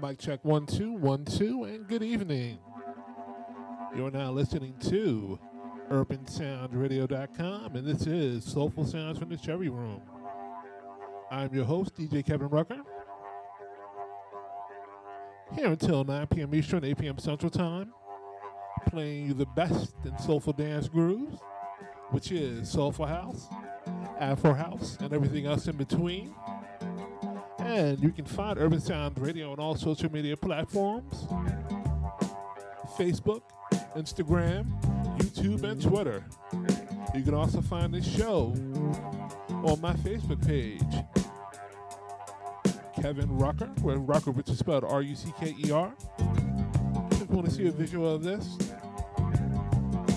Mic check one, two, one, two, and good evening. You're now listening to UrbanSoundsRadio.com, and this is Soulful Sounds from the Cherry Room. I'm your host, DJ Kevin Rucker. Here until 9 p.m. Eastern, 8 p.m. Central Time, playing you the best in soulful dance grooves, which is Soulful House, Afro House, and everything else in between. And you can find Urban Sound Radio on all social media platforms Facebook, Instagram, YouTube, and Twitter. You can also find this show on my Facebook page, Kevin Rucker, where Rucker, which is spelled R U C K E R. If you want to see a visual of this,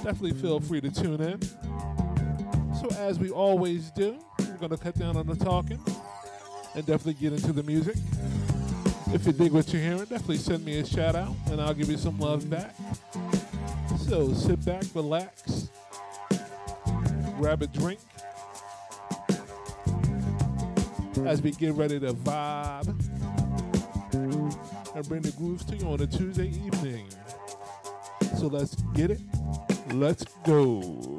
definitely feel free to tune in. So, as we always do, we're going to cut down on the talking and definitely get into the music. If you dig what you're hearing, definitely send me a shout out and I'll give you some love back. So sit back, relax, grab a drink as we get ready to vibe and bring the grooves to you on a Tuesday evening. So let's get it. Let's go.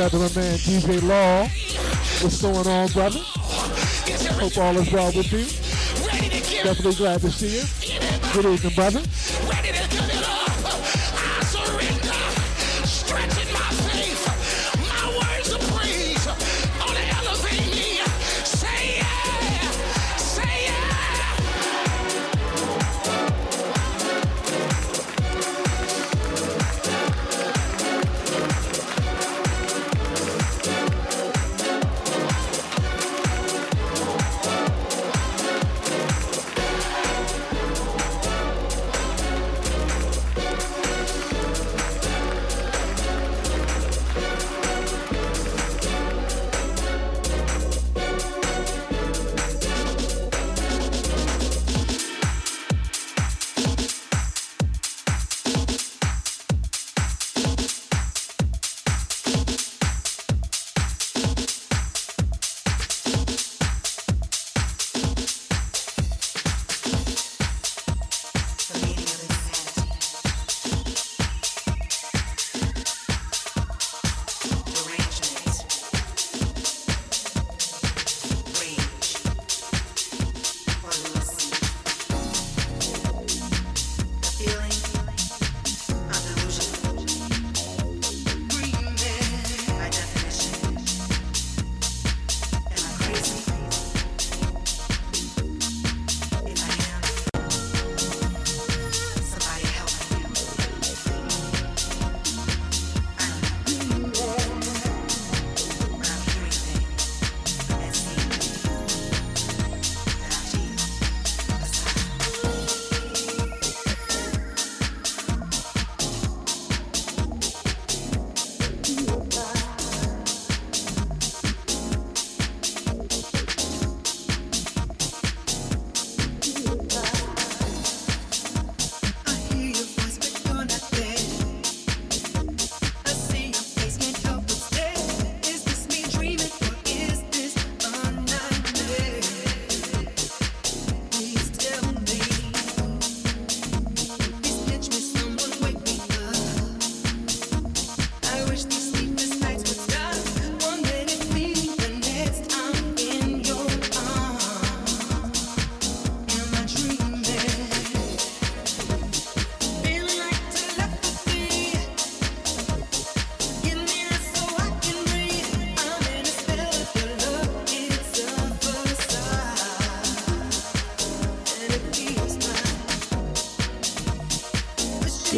out to my man DJ Law. What's going on, brother? Hope all is well with you. Definitely glad to see you. Good evening, brother.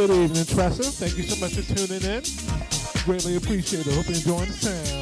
Good evening, Tressa. Thank you so much for tuning in. Greatly appreciate it. Hope you're enjoying the sound.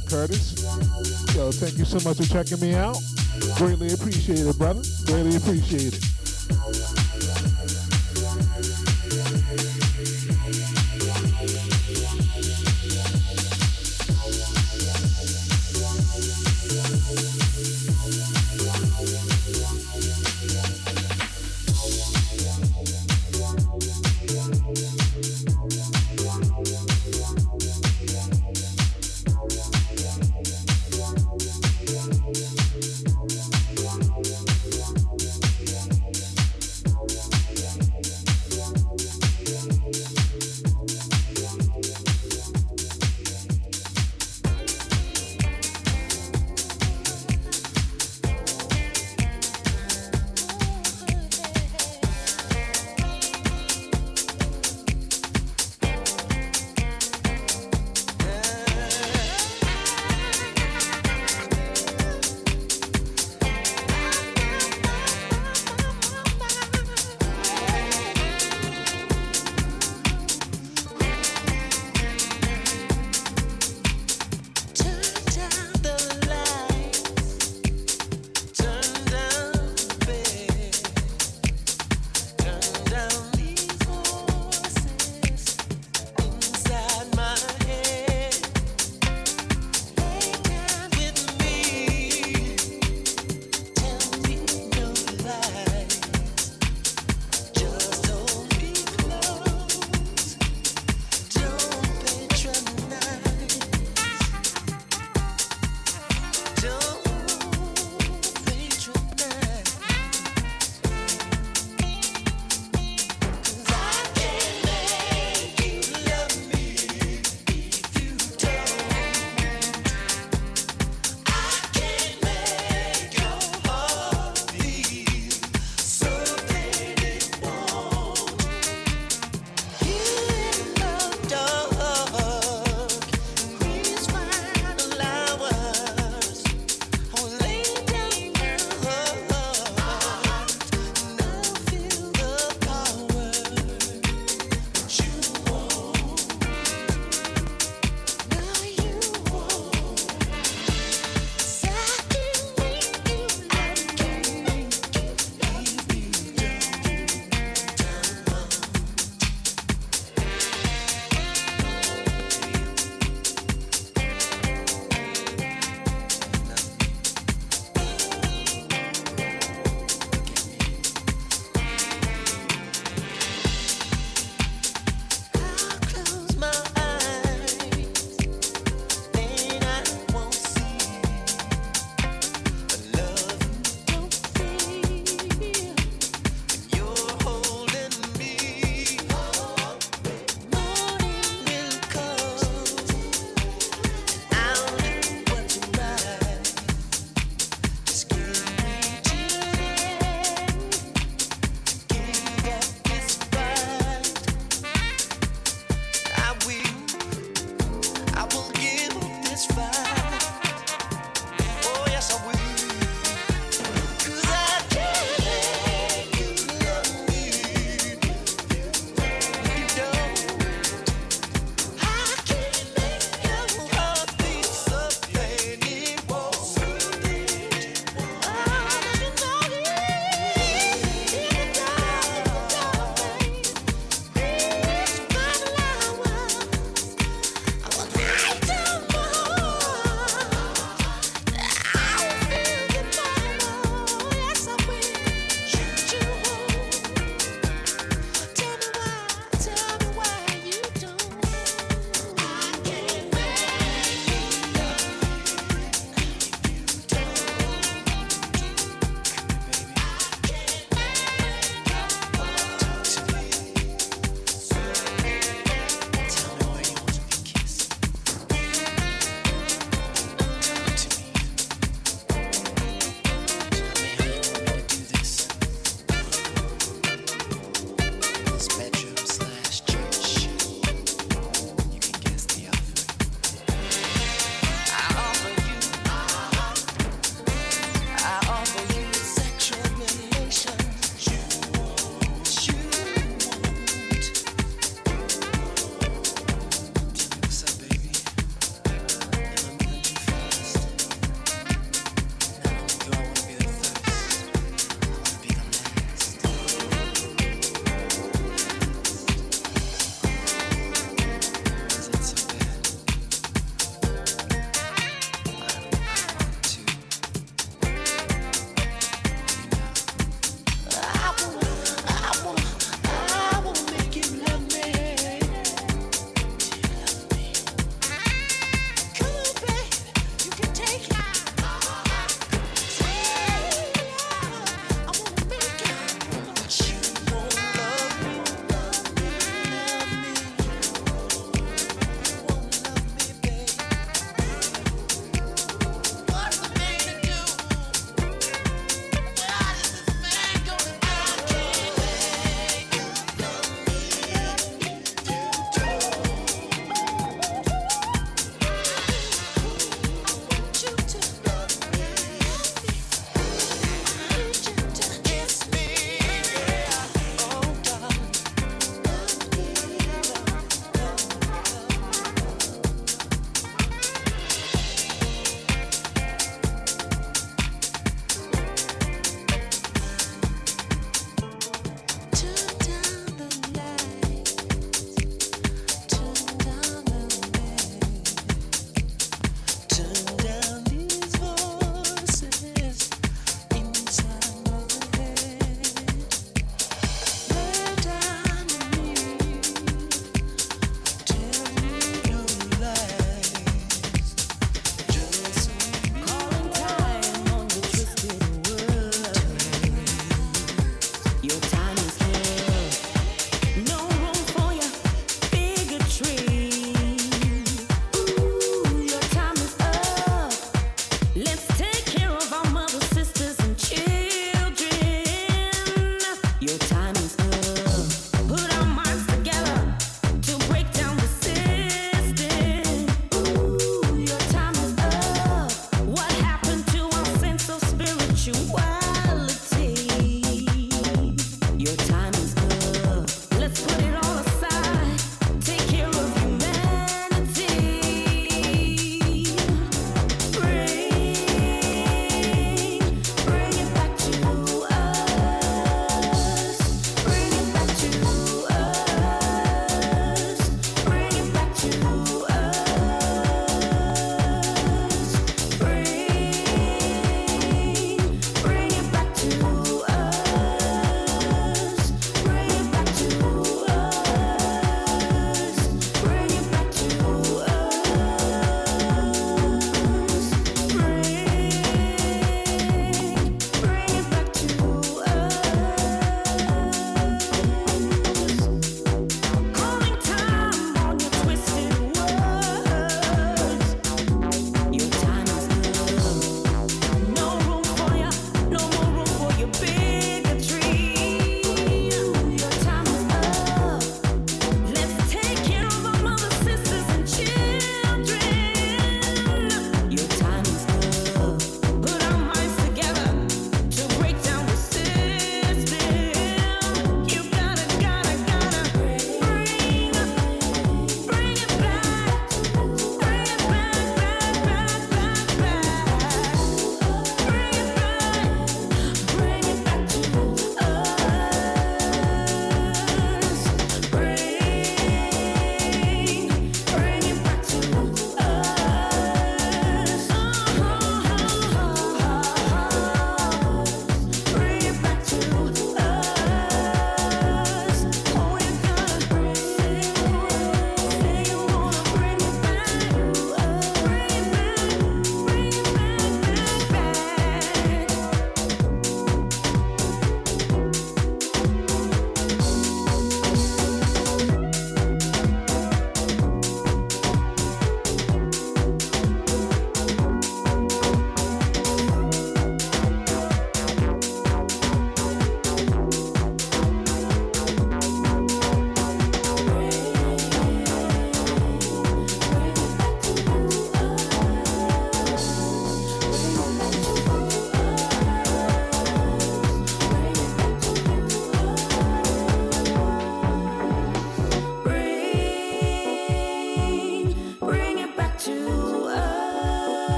Curtis? Yo, thank you so much for checking me out. Greatly appreciate it, brother. Greatly appreciate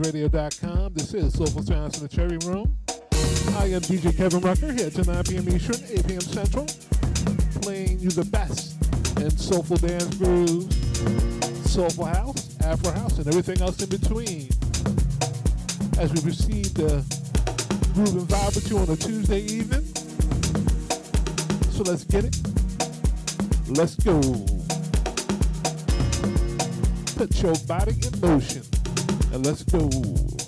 urbansoundradio.com. This is Soulful Sounds in the Cherry Room. I am DJ Kevin Rucker here to 9 p.m. Eastern, 8 p.m. Central, playing you the best in soulful dance grooves, soulful house, afro house, and everything else in between. As we proceed to groove and vibe with you on a Tuesday evening. So let's get it. Let's go. Put your body in motion and let's go.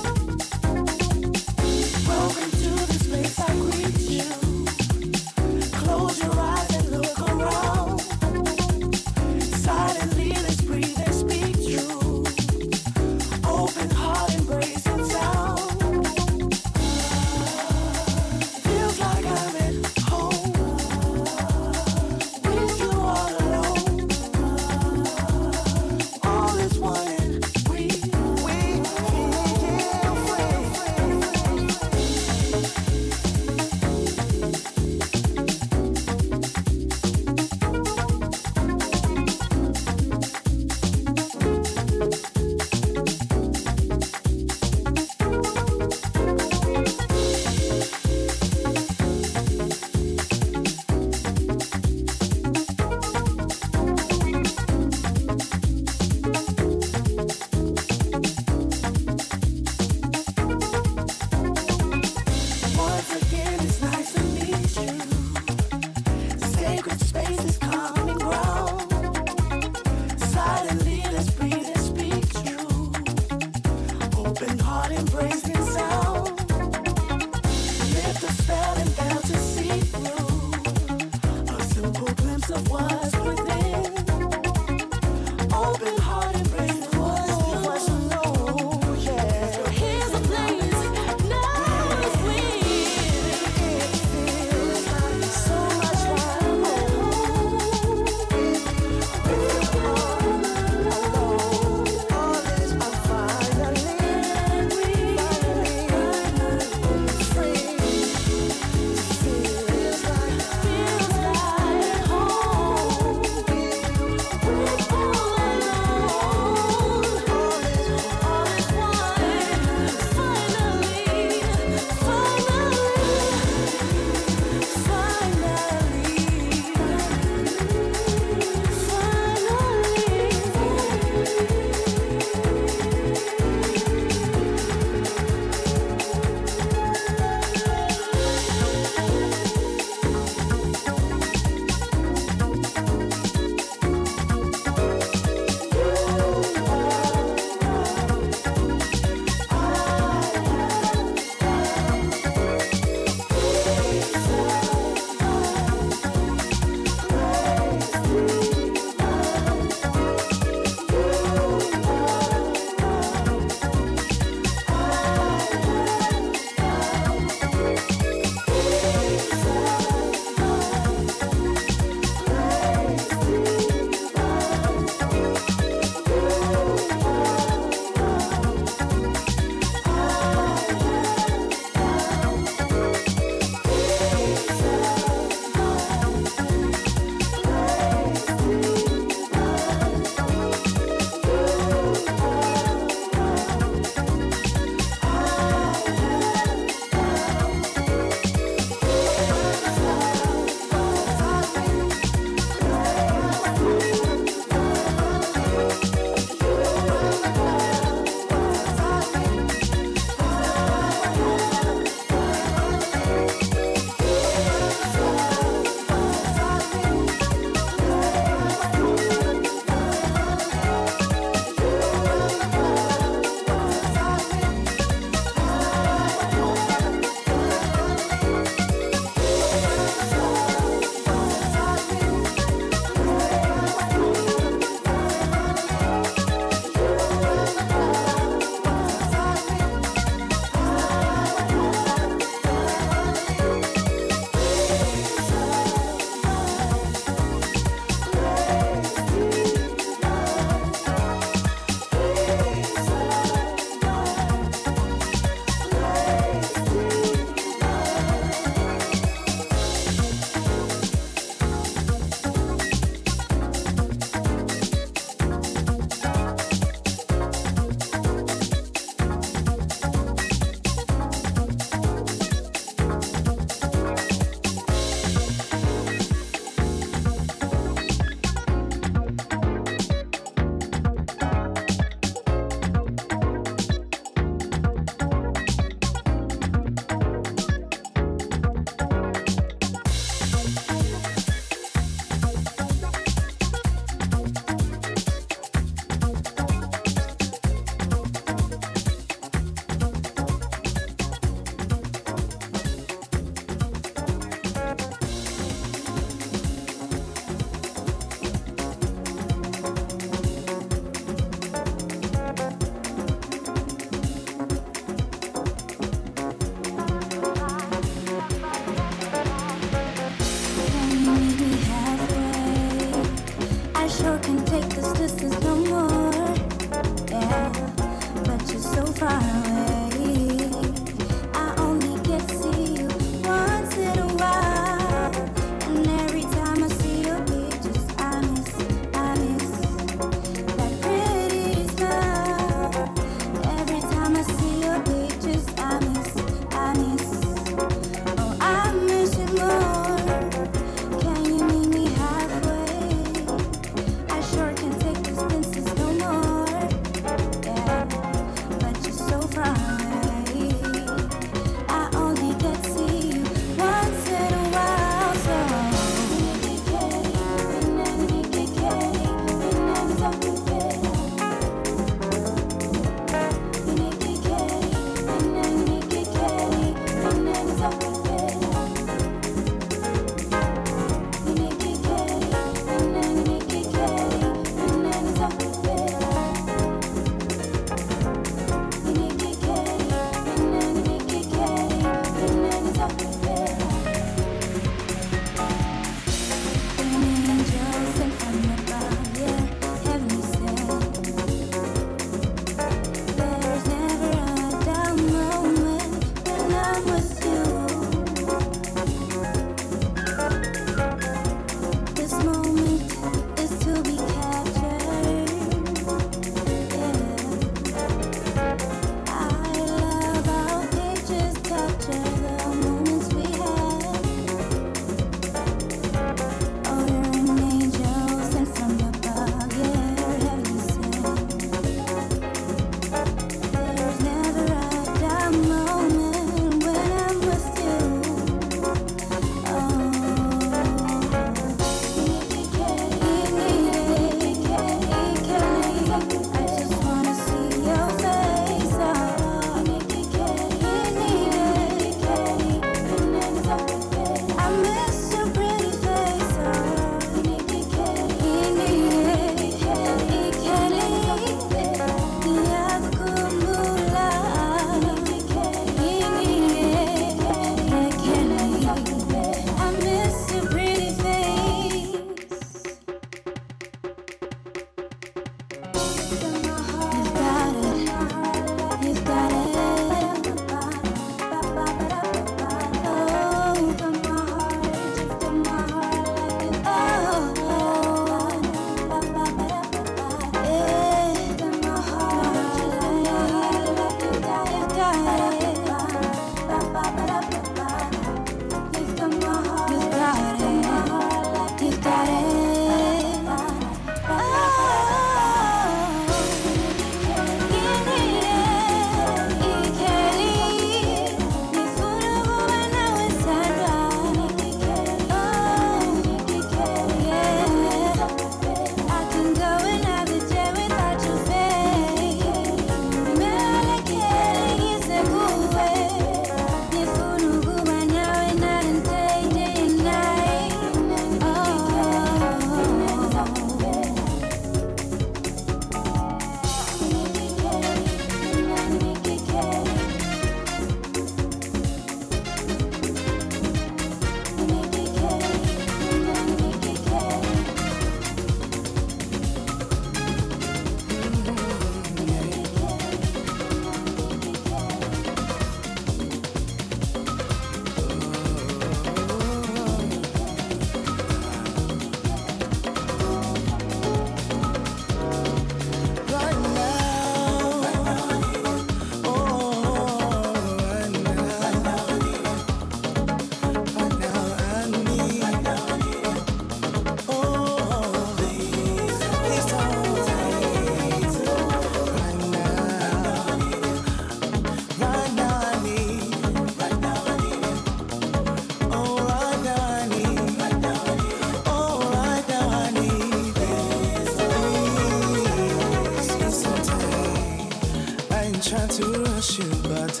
try to rush you, but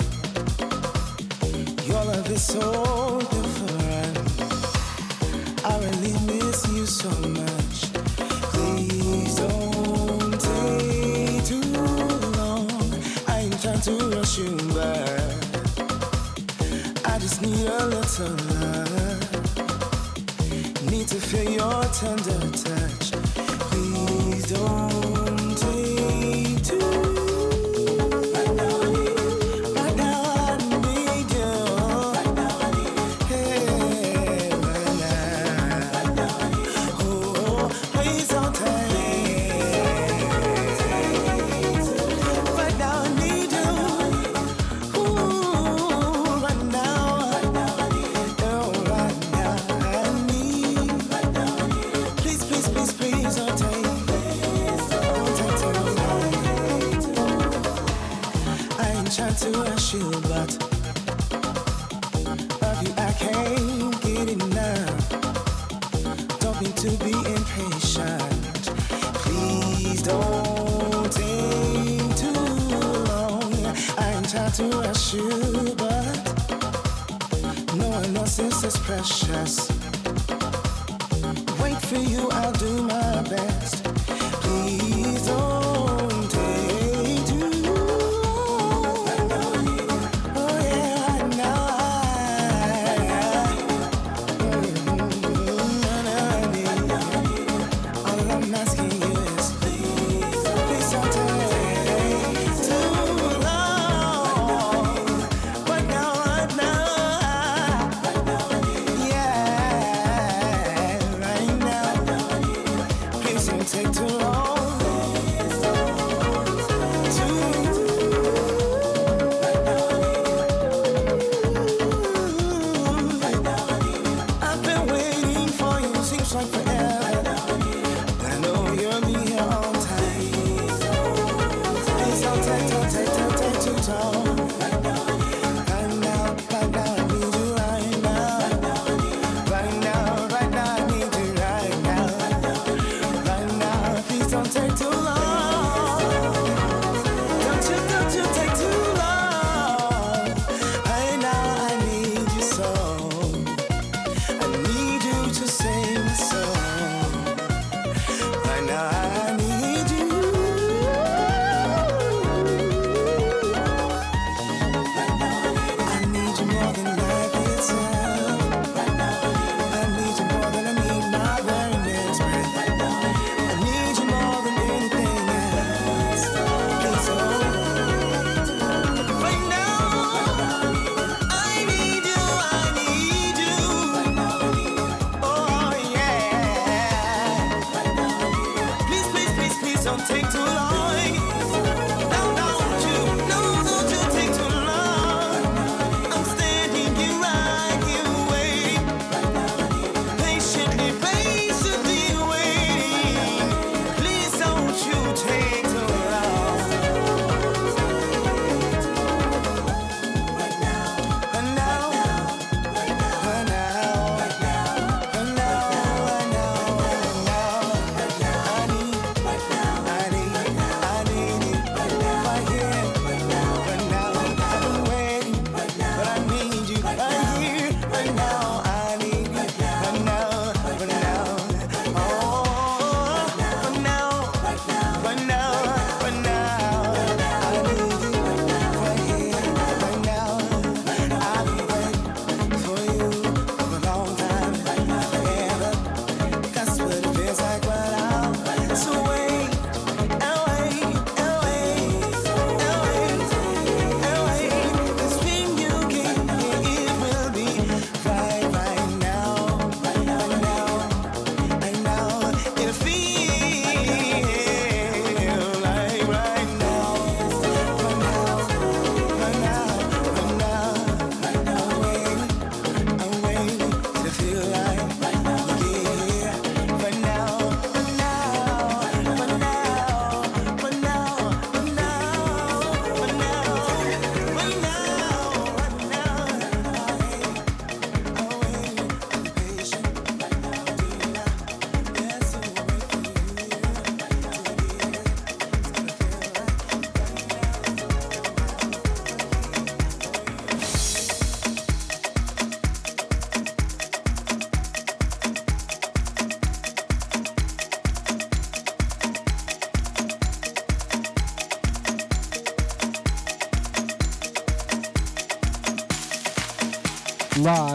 your love is so different. I really miss you so much. Please don't take too long. I ain't trying to rush you, but I just need a little love. Need to feel your tender touch.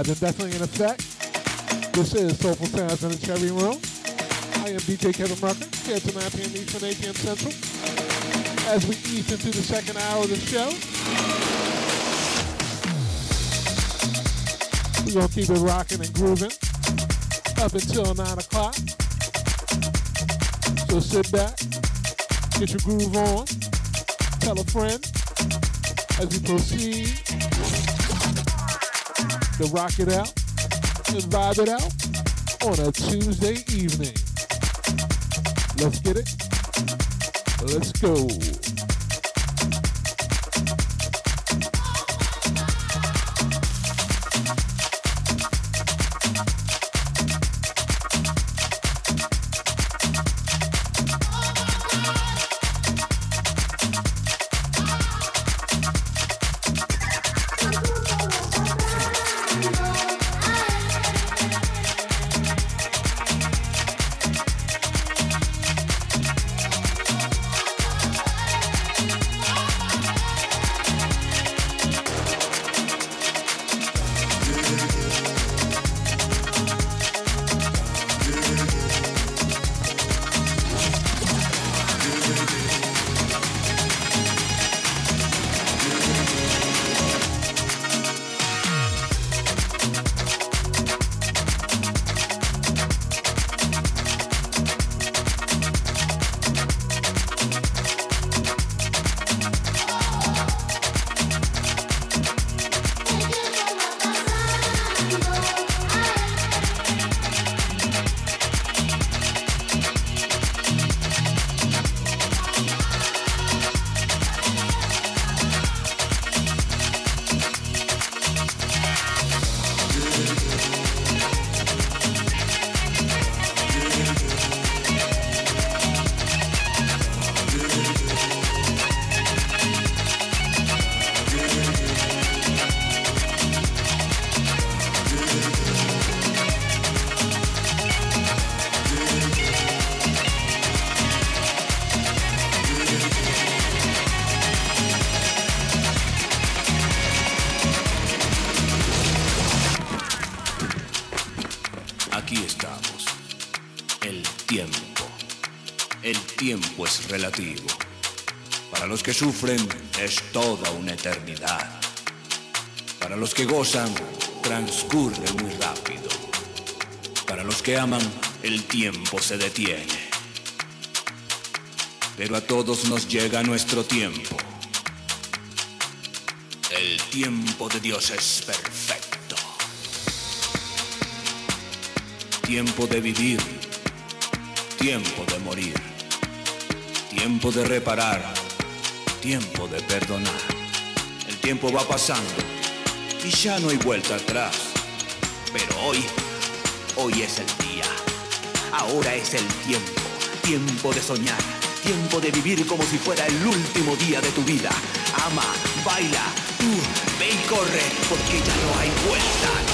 Live and definitely in effect. This is Soulful Sounds in the Cherry Room. I am DJ Kevin Rucker, here to 9 p.m. Eastern, 8 p.m. Central. As we ease into the second hour of the show, we're going to keep it rocking and grooving up until 9 o'clock. So sit back, get your groove on, tell a friend as we proceed to rock it out and vibe it out on a Tuesday evening. Let's get it. Let's go. Tiempo es relativo. Para los que sufren es toda una eternidad. Para los que gozan transcurre muy rápido. Para los que aman el tiempo se detiene. Pero a todos nos llega nuestro tiempo. El tiempo de Dios es perfecto. Tiempo de vivir, tiempo de morir, tiempo de reparar, tiempo de perdonar. El tiempo va pasando y ya no hay vuelta atrás. Pero hoy, hoy es el día. Ahora es el tiempo, tiempo de soñar, tiempo de vivir como si fuera el último día de tu vida. Ama, baila, tú, ve y corre, porque ya no hay vuelta